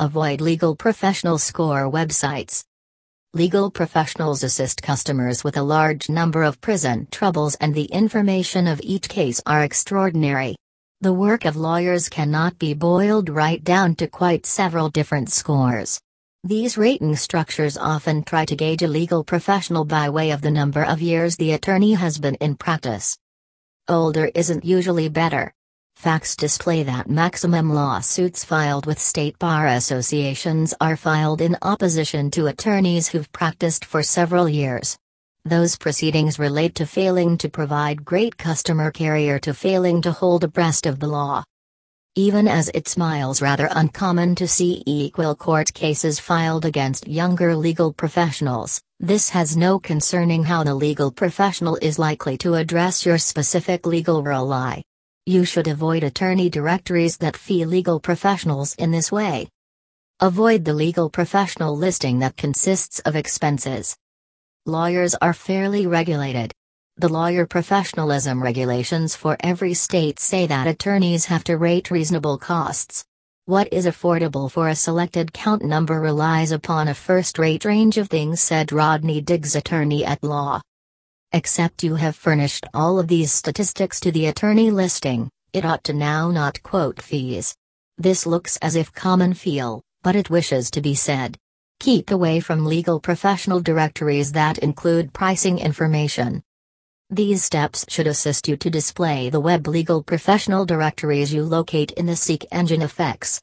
Avoid legal professional score websites. Legal professionals assist customers with a large number of prison troubles, and the information of each case are extraordinary. The work of lawyers cannot be boiled right down to quite several different scores. These rating structures often try to gauge a legal professional by way of the number of years the attorney has been in practice. Older isn't usually better. Facts display that maximum lawsuits filed with state bar associations are filed in opposition to attorneys who've practiced for several years. Those proceedings relate to failing to provide great customer care to failing to hold abreast of the law. Even as it smiles rather uncommon to see equal court cases filed against younger legal professionals, this has no concerning how the legal professional is likely to address your specific legal role. You should avoid attorney directories that fee legal professionals in this way. Avoid the legal professional listing that consists of expenses, Lawyers are fairly regulated. The lawyer professionalism regulations for every state say that attorneys have to rate reasonable costs. What is affordable for a selected count number relies upon a first rate range of things, said Rodney Diggs, attorney at law. Except you have furnished all of these statistics to the attorney listing, it ought to now not quote fees. This looks as if common feel, but it wishes to be said. Keep away from legal professional directories that include pricing information. These steps should assist you to display the web legal professional directories you locate in the seek engine effects.